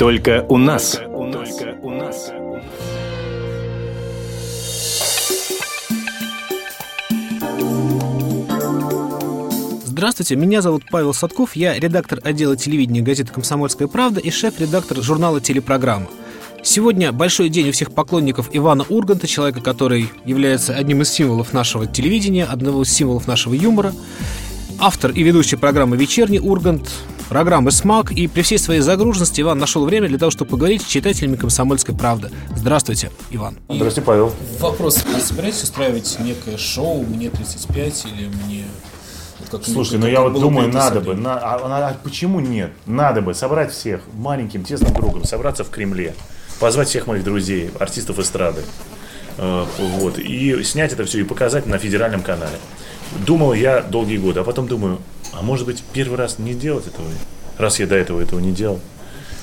Только у нас. Только у нас. Здравствуйте, меня зовут Павел Садков, я редактор отдела телевидения газеты «Комсомольская правда» и шеф-редактор журнала «Телепрограмма». Сегодня большой день у всех поклонников Ивана Урганта, человека, который является одним из символов нашего телевидения, одного из символов нашего юмора. Автор и ведущий программы «Вечерний Ургант», программы «СМАК», и при всей своей загруженности Иван нашел время для того, чтобы поговорить с читателями «Комсомольской правды». Здравствуйте, Иван. Здравствуйте, Павел. Вопрос. Вы собираетесь устраивать некое шоу «Мне 35» или «Мне...» как Слушай, ну я вот думаю, надо бы. На, а, а, а почему нет? Надо бы собрать всех маленьким, тесным кругом, собраться в Кремле, позвать всех моих друзей, артистов эстрады. Э, вот, и снять это все и показать на федеральном канале. Думал я долгие годы, а потом думаю, а может быть первый раз не делать этого, раз я до этого этого не делал.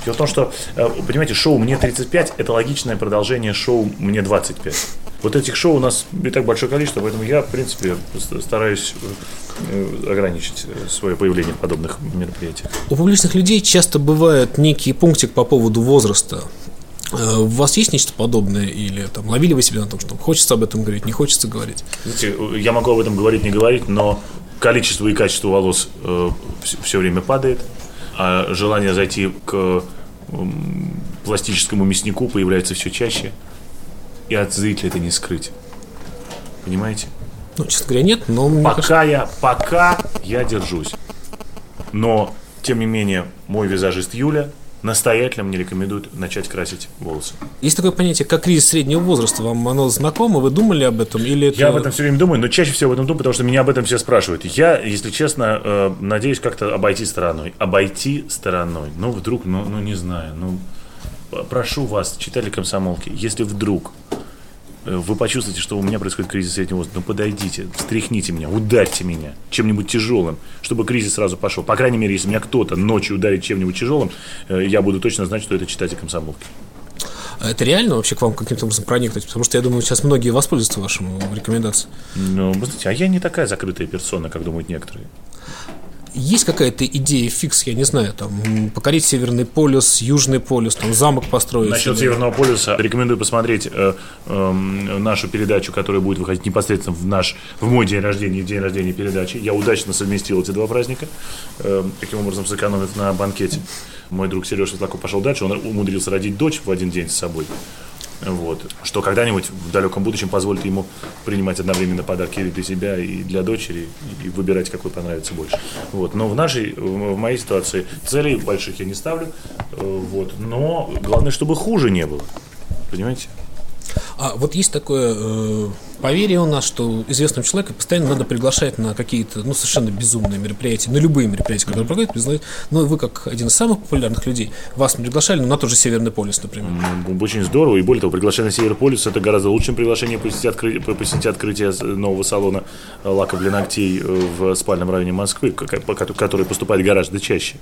Дело в том, что, э, понимаете, шоу «Мне 35» — это логичное продолжение шоу «Мне 25». Вот этих шоу у нас не так большое количество, поэтому я, в принципе, стараюсь э, ограничить э, свое появление в подобных мероприятиях. У публичных людей часто бывает некий пунктик по поводу возраста. У вас есть нечто подобное или там ловили вы себя на том, что хочется об этом говорить, не хочется говорить? Знаете, я могу об этом говорить, не говорить, но количество и качество волос э, все, все время падает, а желание зайти к э, пластическому мяснику появляется все чаще и от зрителя это не скрыть. Понимаете? Ну, честно говоря, нет, но... Пока кажется... я, пока я держусь. Но, тем не менее, мой визажист Юля настоятельно мне рекомендует начать красить волосы. Есть такое понятие, как кризис среднего возраста. Вам оно знакомо? Вы думали об этом? Или это... Я об этом все время думаю, но чаще всего об этом думаю, потому что меня об этом все спрашивают. Я, если честно, э, надеюсь как-то обойти стороной. Обойти стороной. Ну, вдруг, ну, ну не знаю, ну... Прошу вас, читали комсомолки, если вдруг вы почувствуете, что у меня происходит кризис среднего возраста, ну подойдите, встряхните меня, ударьте меня чем-нибудь тяжелым, чтобы кризис сразу пошел. По крайней мере, если меня кто-то ночью ударит чем-нибудь тяжелым, э, я буду точно знать, что это читатель комсомолки. А это реально вообще к вам каким-то образом проникнуть? Потому что я думаю, сейчас многие воспользуются вашим рекомендацией. Ну, вы знаете, а я не такая закрытая персона, как думают некоторые есть какая-то идея фикс, я не знаю, там, покорить Северный полюс, Южный полюс, там, замок построить? Насчет или... Северного полюса рекомендую посмотреть э, э, нашу передачу, которая будет выходить непосредственно в наш, в мой день рождения и день рождения передачи. Я удачно совместил эти два праздника, э, таким образом сэкономив на банкете. Мой друг Сережа Светлаков пошел дальше, он умудрился родить дочь в один день с собой. Вот. Что когда-нибудь в далеком будущем позволит ему принимать одновременно подарки для себя, и для дочери, и выбирать, какой понравится больше. Вот. Но в нашей, в моей ситуации целей больших я не ставлю. Э, вот. Но главное, чтобы хуже не было. Понимаете? А вот есть такое э, поверье у нас, что известного человека постоянно надо приглашать на какие-то ну, совершенно безумные мероприятия, на любые мероприятия, которые проходят, признают. Но вы, как один из самых популярных людей, вас приглашали ну, на тот же Северный полюс, например. Mm-hmm. Очень здорово. И более того, приглашение на Северный полюс это гораздо лучше, чем приглашение посетить, откры... посетить открытие нового салона лаков для ногтей э, в спальном районе Москвы, который поступает гораздо чаще.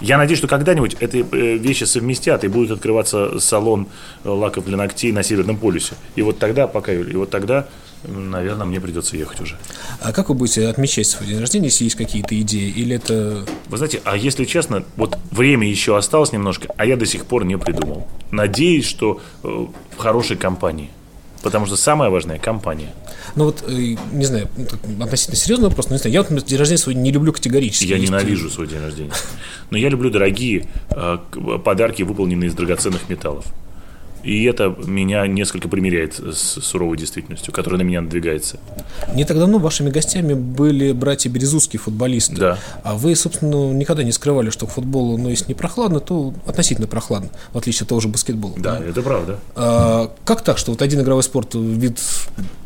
Я надеюсь, что когда-нибудь эти э, вещи совместят и будет открываться салон э, лаков для ногтей на Северном полюсе. И вот тогда, пока, и вот тогда наверное, мне придется ехать уже. А как вы будете отмечать свой день рождения, если есть какие-то идеи? Или это... Вы знаете, а если честно, вот время еще осталось немножко, а я до сих пор не придумал. Надеюсь, что э, в хорошей компании. Потому что самое важное – компания. Ну вот, э, не знаю, ну, относительно серьезный вопрос, но не знаю, я вот день рождения свой не люблю категорически. Я ненавижу свой день рождения. Но я люблю дорогие э, подарки, выполненные из драгоценных металлов. И это меня несколько примеряет с суровой действительностью, которая на меня надвигается. Не так давно вашими гостями были братья Березутские футболисты. Да. А вы, собственно, никогда не скрывали, что футбол, ну, если не прохладно, то относительно прохладно, в отличие от того же баскетбола. Да, да? это правда. А, как так, что вот один игровой спорт, вид,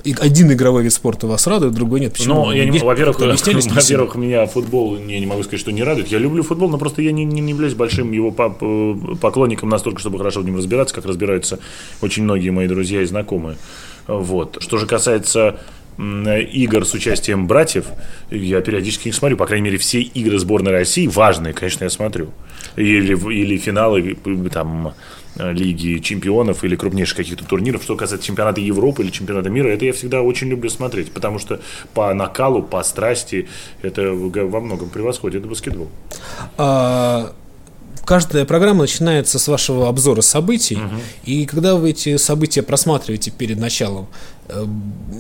один игровой вид спорта вас радует, другой нет? Почему? Ну, я не, во-первых, во-первых, меня футбол, я не могу сказать, что не радует. Я люблю футбол, но просто я не, не, не являюсь большим его поклонником настолько, чтобы хорошо в нем разбираться, как разбираются нравится очень многие мои друзья и знакомые. Вот. Что же касается игр с участием братьев, я периодически их смотрю. По крайней мере, все игры сборной России, важные, конечно, я смотрю. Или, или финалы там, Лиги чемпионов или крупнейших каких-то турниров. Что касается чемпионата Европы или чемпионата мира, это я всегда очень люблю смотреть, потому что по накалу, по страсти это во многом превосходит баскетбол. А каждая программа начинается с вашего обзора событий, угу. и когда вы эти события просматриваете перед началом,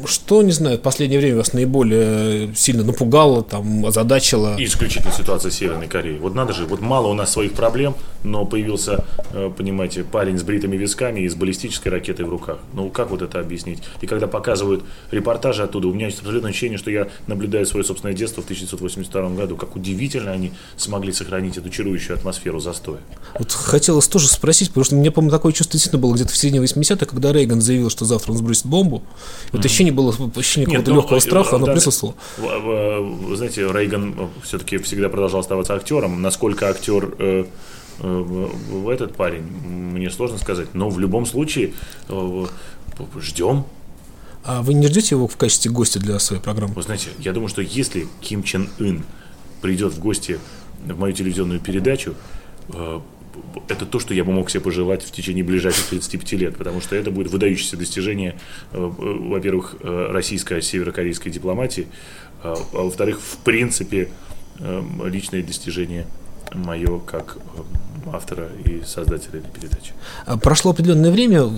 что, не знаю, в последнее время вас наиболее сильно напугало, там, озадачило? Исключительно ситуация Северной Кореи. Вот надо же, вот мало у нас своих проблем, но появился, э, понимаете, парень с бритыми висками и с баллистической ракетой в руках. Ну, как вот это объяснить? И когда показывают репортажи оттуда, у меня есть абсолютное ощущение, что я наблюдаю свое собственное детство в 1982 году, как удивительно они смогли сохранить эту чарующую атмосферу застоя. Вот хотелось тоже спросить, потому что у меня, по-моему, такое чувство действительно было где-то в середине 80-х, когда Рейган заявил, что завтра он сбросит бомбу, вот mm-hmm. ощущение было, ощущение какого-то ну, легкого страха, оно да, присутствовало. Вы знаете, Рейган все-таки всегда продолжал оставаться актером. Насколько актер э, э, этот парень, мне сложно сказать. Но в любом случае э, ждем. А вы не ждете его в качестве гостя для своей программы? Вы знаете, я думаю, что если Ким Чен Ын придет в гости в мою телевизионную передачу, э, это то, что я бы мог себе пожелать в течение ближайших 35 лет, потому что это будет выдающееся достижение, э, э, во-первых, э, российской северокорейской дипломатии, а во-вторых, в принципе, личное достижение мое как автора и создателя этой передачи. А прошло определенное время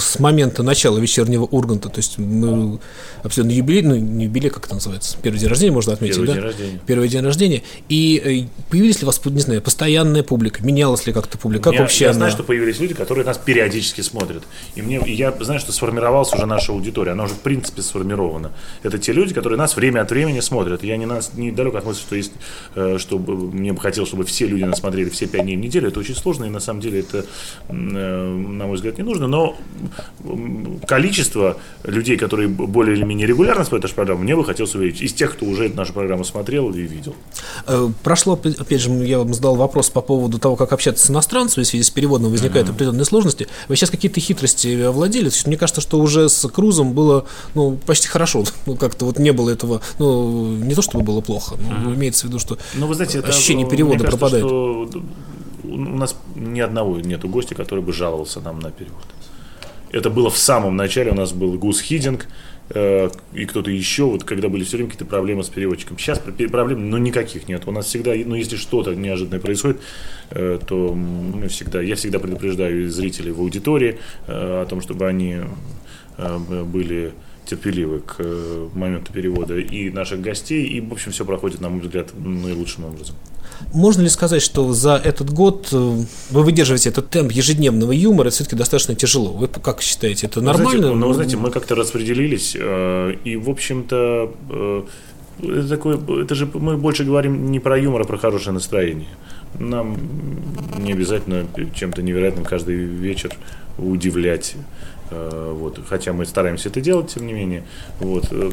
с момента начала вечернего Урганта, то есть мы определенно юбилей, ну не юбилей, как это называется, первый день рождения можно отметить, первый да? День рождения. Первый день рождения. И э, появились ли у вас, не знаю, постоянная публика, менялась ли как-то публика, как я, вообще Я она... знаю, что появились люди, которые нас периодически смотрят. И мне, и я знаю, что сформировалась уже наша аудитория, она уже в принципе сформирована. Это те люди, которые нас время от времени смотрят. Я не, нас, не далек от мысли, что есть, э, чтобы мне бы хотелось, чтобы все люди нас смотрели все пять дней в неделю. Это очень сложно, и на самом деле это, э, на мой взгляд, не нужно. Но количество людей, которые более или менее регулярно смотрят нашу программу, мне бы хотелось увидеть. Из тех, кто уже нашу программу смотрел и видел. Э, прошло, опять же, я вам задал вопрос по поводу того, как общаться с иностранцами, в связи с переводом возникают mm-hmm. определенные сложности. Вы сейчас какие-то хитрости овладели? То есть, мне кажется, что уже с Крузом было ну, почти хорошо. Ну, как-то вот не было этого, ну, не то чтобы было плохо, но mm-hmm. имеется в виду, что ну, вы знаете, ощущение это, перевода кажется, пропадает. Что у нас ни одного нету гостя, который бы жаловался нам на перевод. Это было в самом начале, у нас был Гус Хидинг, э, и кто-то еще, вот когда были все время какие-то проблемы с переводчиком. Сейчас проблем, ну, никаких нет. У нас всегда, ну, если что-то неожиданное происходит, э, то мы всегда, я всегда предупреждаю зрителей в аудитории э, о том, чтобы они были терпеливы к э, моменту перевода и наших гостей, и, в общем, все проходит, на мой взгляд, наилучшим образом. Можно ли сказать, что за этот год э, вы выдерживаете этот темп ежедневного юмора, это все-таки достаточно тяжело? Вы как считаете, это нормально? Знаете, ну, знаете, мы как-то распределились, э, и, в общем-то, это, такое, это же мы больше говорим не про юмор, а про хорошее настроение. Нам не обязательно чем-то невероятным каждый вечер удивлять Э, вот, хотя мы стараемся это делать, тем не менее. Вот, э,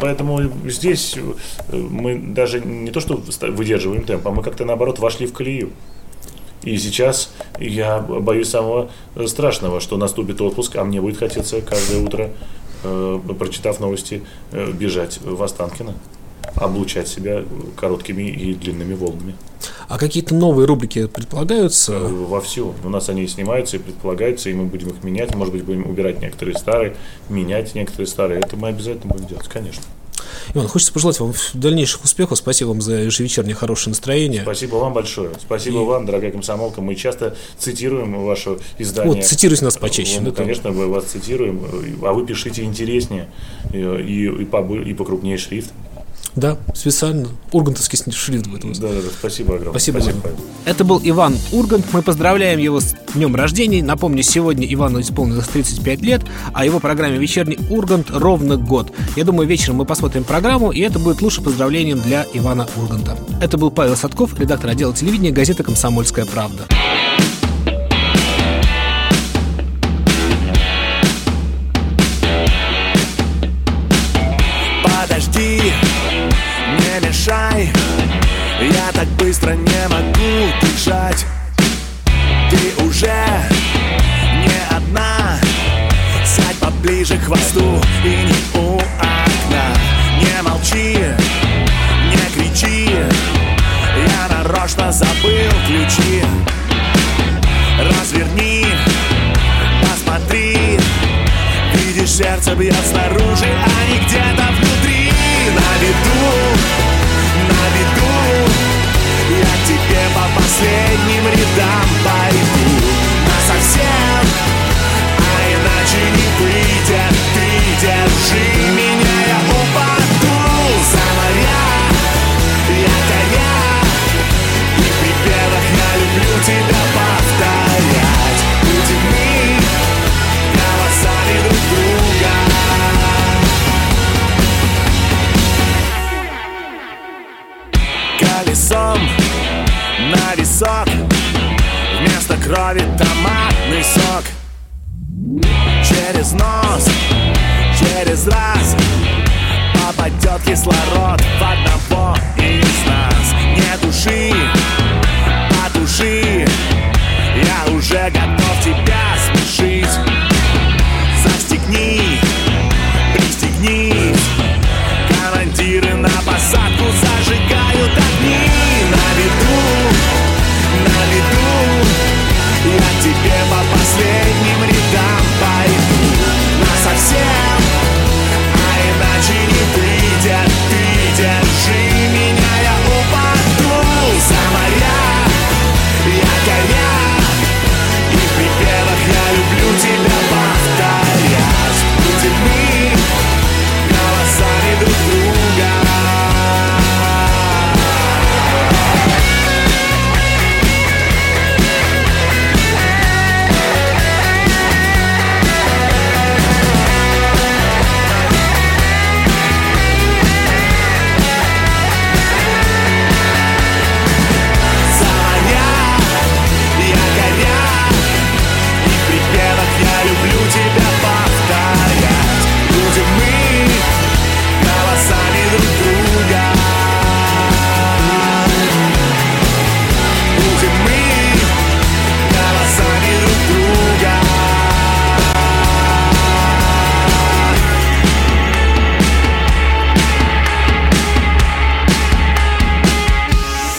поэтому здесь э, мы даже не то, что выдерживаем темп, а мы как-то наоборот вошли в колею. И сейчас я боюсь самого страшного, что наступит отпуск, а мне будет хотеться каждое утро, прочитав новости, бежать в Останкино облучать себя короткими и длинными волнами. А какие-то новые рубрики предполагаются? Э, вовсю. У нас они снимаются и предполагаются, и мы будем их менять. Может быть, будем убирать некоторые старые, менять некоторые старые. Это мы обязательно будем делать, конечно. Иван, хочется пожелать вам дальнейших успехов. Спасибо вам за ежевечернее хорошее настроение. Спасибо вам большое. Спасибо и... вам, дорогая комсомолка. Мы часто цитируем ваше издание. Вот, цитируйте нас почаще. Мы, конечно, мы вас цитируем, а вы пишите интереснее и, и, и, по, и покрупнее шрифт. Да, специально. Ургантовский шрифт будет. Да, да, да, спасибо огромное. Спасибо. спасибо. Это был Иван Ургант. Мы поздравляем его с днем рождения. Напомню, сегодня Ивану исполнилось 35 лет, а его программе «Вечерний Ургант» ровно год. Я думаю, вечером мы посмотрим программу, и это будет лучшим поздравлением для Ивана Урганта. Это был Павел Садков, редактор отдела телевидения газеты «Комсомольская правда». Я так быстро не могу дышать. Ты уже не одна. Сядь поближе к хвосту и не у окна. Не молчи, не кричи. Я нарочно забыл ключи. Разверни, посмотри. Видишь, сердце бьет снаружи, а крови томатный сок. Через нос, через раз Попадет кислород в одно